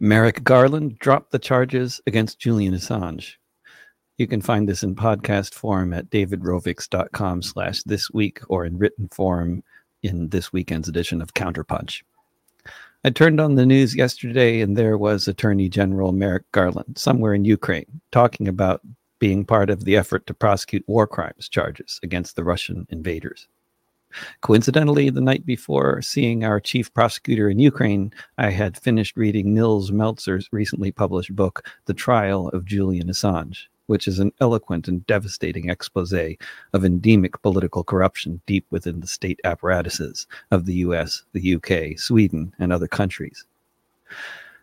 Merrick Garland dropped the charges against Julian Assange. You can find this in podcast form at davidrovics.com slash this week or in written form in this weekend's edition of Counterpunch. I turned on the news yesterday and there was Attorney General Merrick Garland somewhere in Ukraine talking about being part of the effort to prosecute war crimes charges against the Russian invaders. Coincidentally, the night before seeing our chief prosecutor in Ukraine, I had finished reading Nils Melzer's recently published book, The Trial of Julian Assange, which is an eloquent and devastating expose of endemic political corruption deep within the state apparatuses of the US, the UK, Sweden, and other countries.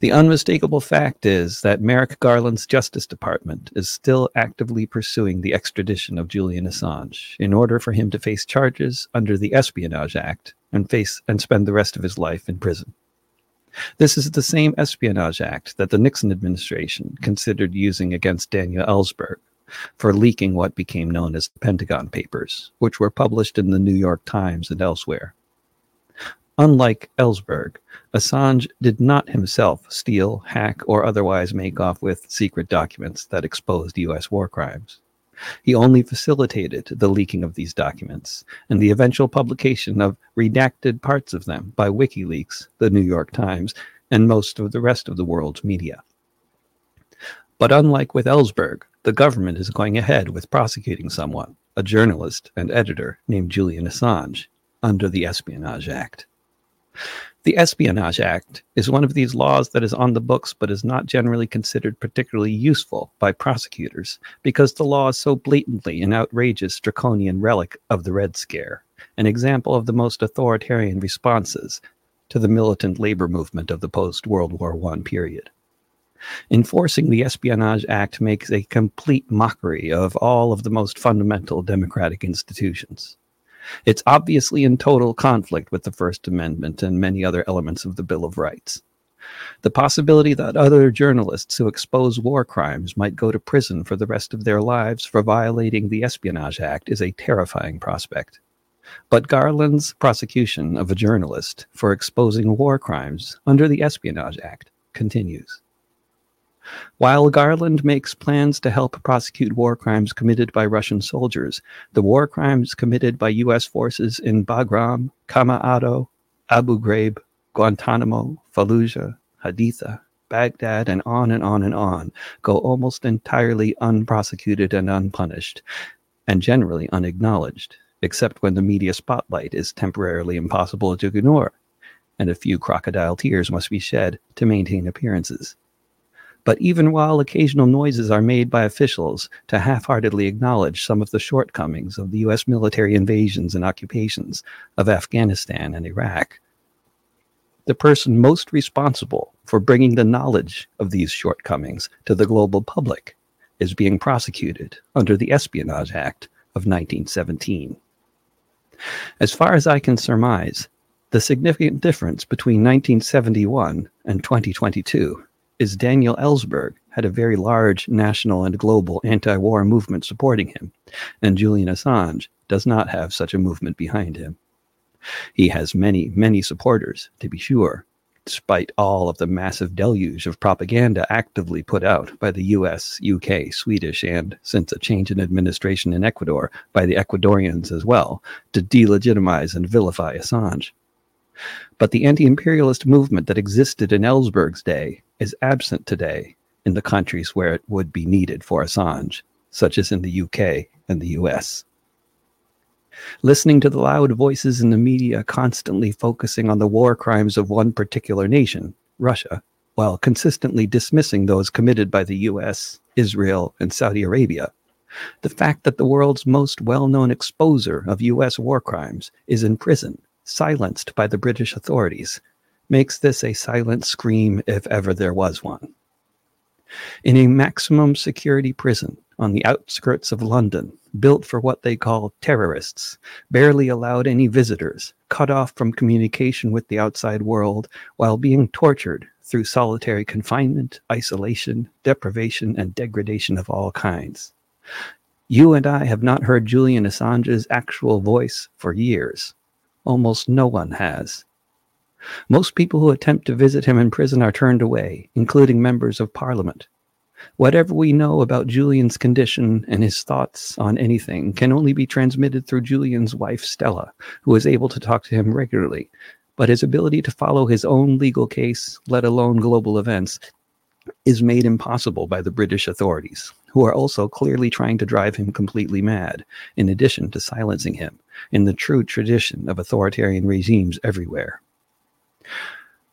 The unmistakable fact is that Merrick Garland's Justice Department is still actively pursuing the extradition of Julian Assange in order for him to face charges under the Espionage Act and face and spend the rest of his life in prison. This is the same Espionage Act that the Nixon administration considered using against Daniel Ellsberg for leaking what became known as the Pentagon Papers, which were published in the New York Times and elsewhere. Unlike Ellsberg, Assange did not himself steal, hack, or otherwise make off with secret documents that exposed U.S. war crimes. He only facilitated the leaking of these documents and the eventual publication of redacted parts of them by WikiLeaks, the New York Times, and most of the rest of the world's media. But unlike with Ellsberg, the government is going ahead with prosecuting someone, a journalist and editor named Julian Assange, under the Espionage Act. The Espionage Act is one of these laws that is on the books but is not generally considered particularly useful by prosecutors because the law is so blatantly an outrageous draconian relic of the Red Scare, an example of the most authoritarian responses to the militant labor movement of the post World War I period. Enforcing the Espionage Act makes a complete mockery of all of the most fundamental democratic institutions. It's obviously in total conflict with the First Amendment and many other elements of the Bill of Rights. The possibility that other journalists who expose war crimes might go to prison for the rest of their lives for violating the Espionage Act is a terrifying prospect. But Garland's prosecution of a journalist for exposing war crimes under the Espionage Act continues. While Garland makes plans to help prosecute war crimes committed by Russian soldiers, the war crimes committed by U.S. forces in Bagram, Qam'a Ado, Abu Ghraib, Guantanamo, Fallujah, Haditha, Baghdad, and on and on and on go almost entirely unprosecuted and unpunished, and generally unacknowledged, except when the media spotlight is temporarily impossible to ignore, and a few crocodile tears must be shed to maintain appearances. But even while occasional noises are made by officials to half heartedly acknowledge some of the shortcomings of the U.S. military invasions and occupations of Afghanistan and Iraq, the person most responsible for bringing the knowledge of these shortcomings to the global public is being prosecuted under the Espionage Act of 1917. As far as I can surmise, the significant difference between 1971 and 2022 is Daniel Ellsberg had a very large national and global anti war movement supporting him, and Julian Assange does not have such a movement behind him. He has many, many supporters, to be sure, despite all of the massive deluge of propaganda actively put out by the US, UK, Swedish, and, since a change in administration in Ecuador, by the Ecuadorians as well, to delegitimize and vilify Assange. But the anti imperialist movement that existed in Ellsberg's day is absent today in the countries where it would be needed for Assange, such as in the UK and the US. Listening to the loud voices in the media constantly focusing on the war crimes of one particular nation, Russia, while consistently dismissing those committed by the US, Israel, and Saudi Arabia, the fact that the world's most well known exposer of US war crimes is in prison silenced by the British authorities, makes this a silent scream if ever there was one. In a maximum security prison on the outskirts of London, built for what they call terrorists, barely allowed any visitors, cut off from communication with the outside world, while being tortured through solitary confinement, isolation, deprivation, and degradation of all kinds. You and I have not heard Julian Assange's actual voice for years almost no one has. Most people who attempt to visit him in prison are turned away, including members of parliament. Whatever we know about Julian's condition and his thoughts on anything can only be transmitted through Julian's wife, Stella, who is able to talk to him regularly. But his ability to follow his own legal case, let alone global events, is made impossible by the British authorities, who are also clearly trying to drive him completely mad, in addition to silencing him, in the true tradition of authoritarian regimes everywhere.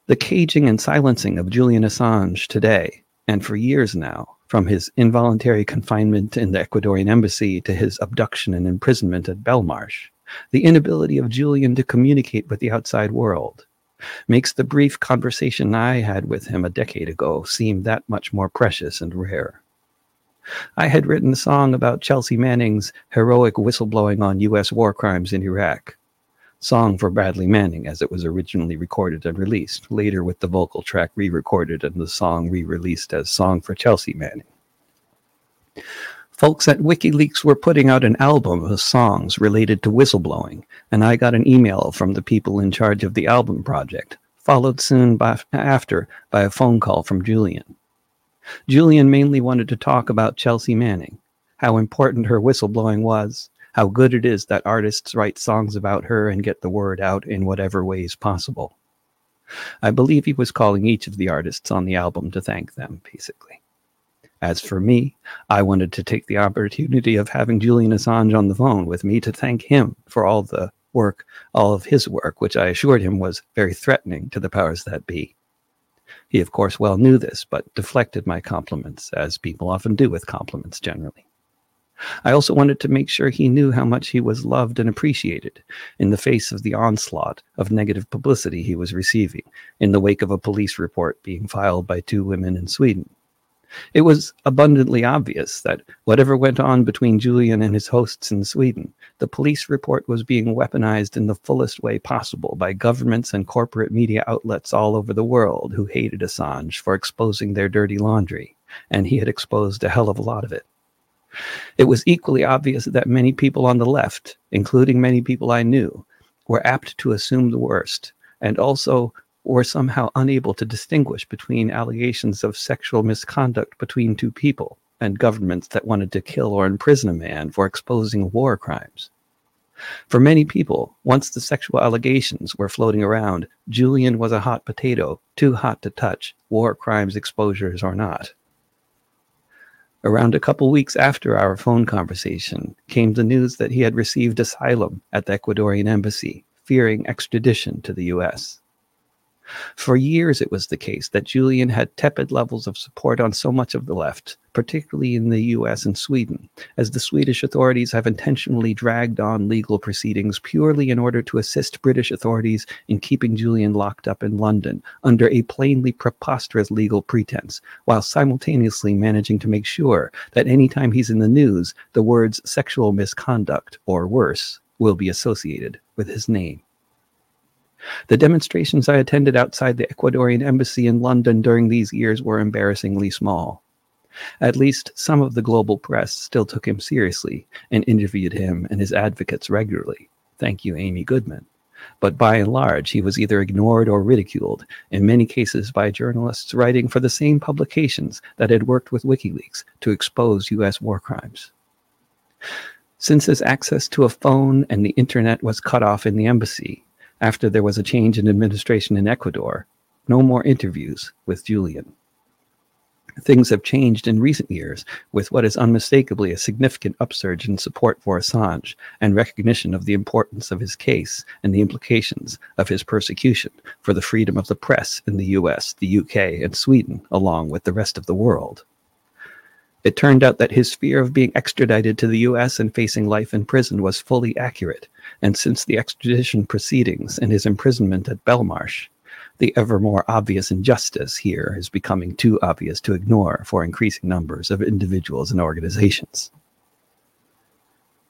The caging and silencing of Julian Assange today and for years now, from his involuntary confinement in the Ecuadorian embassy to his abduction and imprisonment at Belmarsh, the inability of Julian to communicate with the outside world makes the brief conversation I had with him a decade ago seem that much more precious and rare. I had written a song about Chelsea Manning's heroic whistleblowing on U.S. war crimes in Iraq, song for Bradley Manning as it was originally recorded and released, later with the vocal track re recorded and the song re released as Song for Chelsea Manning. Folks at WikiLeaks were putting out an album of songs related to whistleblowing, and I got an email from the people in charge of the album project, followed soon by, after by a phone call from Julian. Julian mainly wanted to talk about Chelsea Manning, how important her whistleblowing was, how good it is that artists write songs about her and get the word out in whatever ways possible. I believe he was calling each of the artists on the album to thank them, basically. As for me, I wanted to take the opportunity of having Julian Assange on the phone with me to thank him for all the work, all of his work, which I assured him was very threatening to the powers that be. He, of course, well knew this, but deflected my compliments, as people often do with compliments generally. I also wanted to make sure he knew how much he was loved and appreciated in the face of the onslaught of negative publicity he was receiving in the wake of a police report being filed by two women in Sweden. It was abundantly obvious that whatever went on between Julian and his hosts in Sweden, the police report was being weaponized in the fullest way possible by governments and corporate media outlets all over the world who hated Assange for exposing their dirty laundry, and he had exposed a hell of a lot of it. It was equally obvious that many people on the left, including many people I knew, were apt to assume the worst and also were somehow unable to distinguish between allegations of sexual misconduct between two people and governments that wanted to kill or imprison a man for exposing war crimes. For many people, once the sexual allegations were floating around, Julian was a hot potato, too hot to touch, war crimes exposures or not. Around a couple weeks after our phone conversation came the news that he had received asylum at the Ecuadorian embassy, fearing extradition to the US. For years, it was the case that Julian had tepid levels of support on so much of the left, particularly in the US and Sweden, as the Swedish authorities have intentionally dragged on legal proceedings purely in order to assist British authorities in keeping Julian locked up in London under a plainly preposterous legal pretense, while simultaneously managing to make sure that anytime he's in the news, the words sexual misconduct or worse will be associated with his name. The demonstrations I attended outside the Ecuadorian embassy in London during these years were embarrassingly small. At least some of the global press still took him seriously and interviewed him and his advocates regularly. Thank you, Amy Goodman. But by and large, he was either ignored or ridiculed, in many cases by journalists writing for the same publications that had worked with WikiLeaks to expose U.S. war crimes. Since his access to a phone and the internet was cut off in the embassy, after there was a change in administration in Ecuador, no more interviews with Julian. Things have changed in recent years with what is unmistakably a significant upsurge in support for Assange and recognition of the importance of his case and the implications of his persecution for the freedom of the press in the US, the UK, and Sweden, along with the rest of the world. It turned out that his fear of being extradited to the US and facing life in prison was fully accurate, and since the extradition proceedings and his imprisonment at Belmarsh, the ever more obvious injustice here is becoming too obvious to ignore for increasing numbers of individuals and organizations.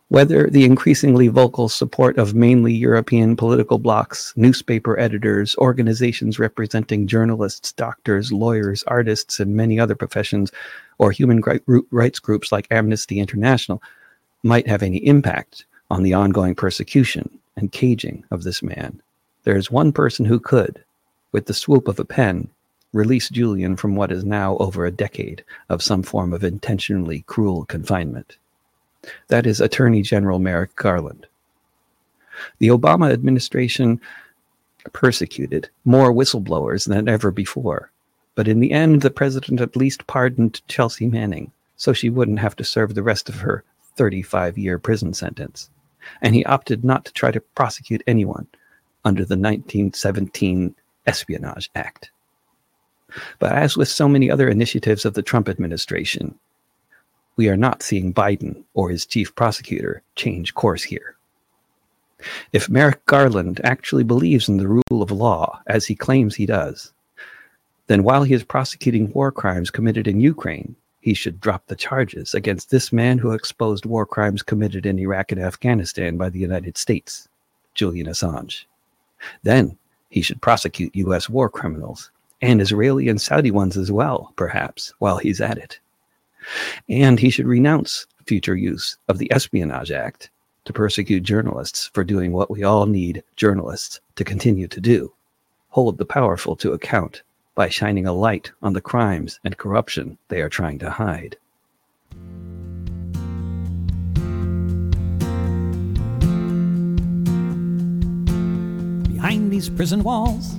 Whether the increasingly vocal support of mainly European political blocs, newspaper editors, organizations representing journalists, doctors, lawyers, artists, and many other professions, or human rights groups like Amnesty International might have any impact on the ongoing persecution and caging of this man, there is one person who could, with the swoop of a pen, release Julian from what is now over a decade of some form of intentionally cruel confinement. That is Attorney General Merrick Garland. The Obama administration persecuted more whistleblowers than ever before, but in the end, the president at least pardoned Chelsea Manning so she wouldn't have to serve the rest of her 35 year prison sentence. And he opted not to try to prosecute anyone under the 1917 Espionage Act. But as with so many other initiatives of the Trump administration, we are not seeing Biden or his chief prosecutor change course here. If Merrick Garland actually believes in the rule of law, as he claims he does, then while he is prosecuting war crimes committed in Ukraine, he should drop the charges against this man who exposed war crimes committed in Iraq and Afghanistan by the United States, Julian Assange. Then he should prosecute U.S. war criminals and Israeli and Saudi ones as well, perhaps, while he's at it. And he should renounce future use of the Espionage Act to persecute journalists for doing what we all need journalists to continue to do hold the powerful to account by shining a light on the crimes and corruption they are trying to hide. Behind these prison walls,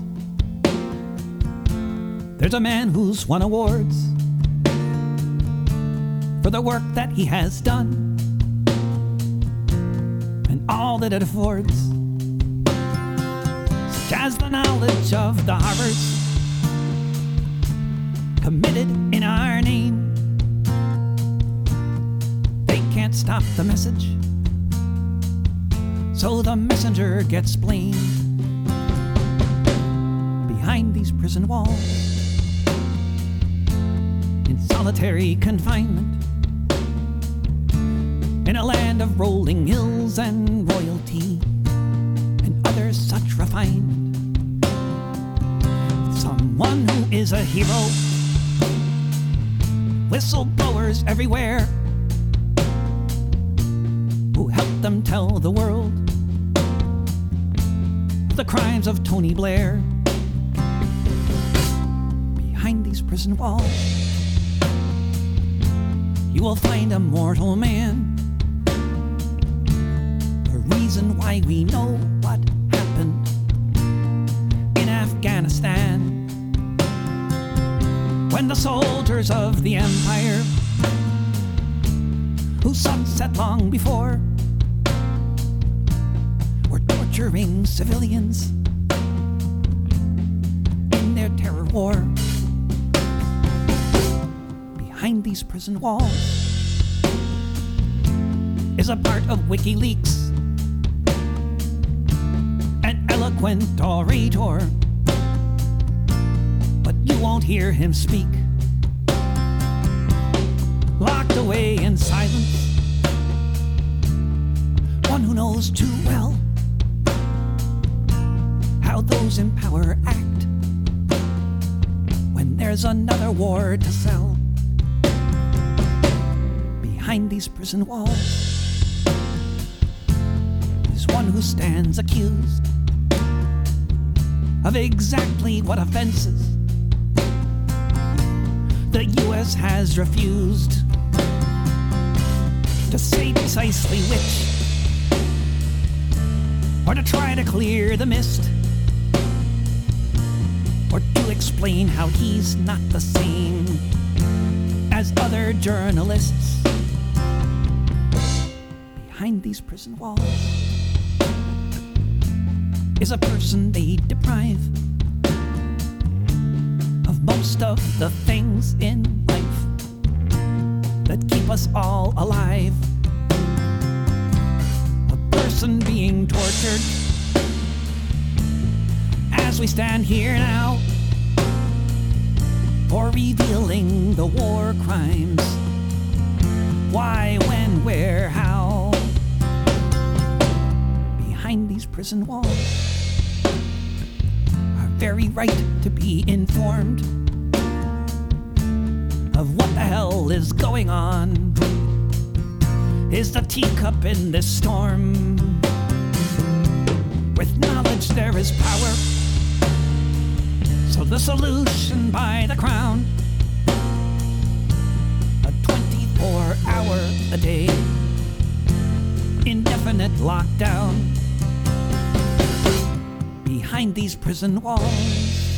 there's a man who's won awards for the work that he has done and all that it affords, such as the knowledge of the horrors committed in our name. They can't stop the message, so the messenger gets blamed. Behind these prison walls, in solitary confinement, in a land of rolling hills and royalty and other such refined. Someone who is a hero whistleblowers everywhere who help them tell the world the crimes of Tony Blair behind these prison walls. You will find a mortal man. Reason why we know what happened in Afghanistan when the soldiers of the Empire, who sunset long before, were torturing civilians in their terror war. Behind these prison walls is a part of WikiLeaks, eloquent orator but you won't hear him speak. Locked away in silence, one who knows too well how those in power act when there's another war to sell. Behind these prison walls is one who stands accused of exactly what offenses the US has refused to say precisely which, or to try to clear the mist, or to explain how he's not the same as other journalists behind these prison walls is a person they deprive of most of the things in life that keep us all alive. A person being tortured as we stand here now, or revealing the war crimes. Why, when, where, how? Behind these prison walls very right to be informed of what the hell is going on. Is the teacup in this storm? With knowledge there is power. So the solution by the crown. A 24 hour a day, indefinite lockdown. Behind these prison walls,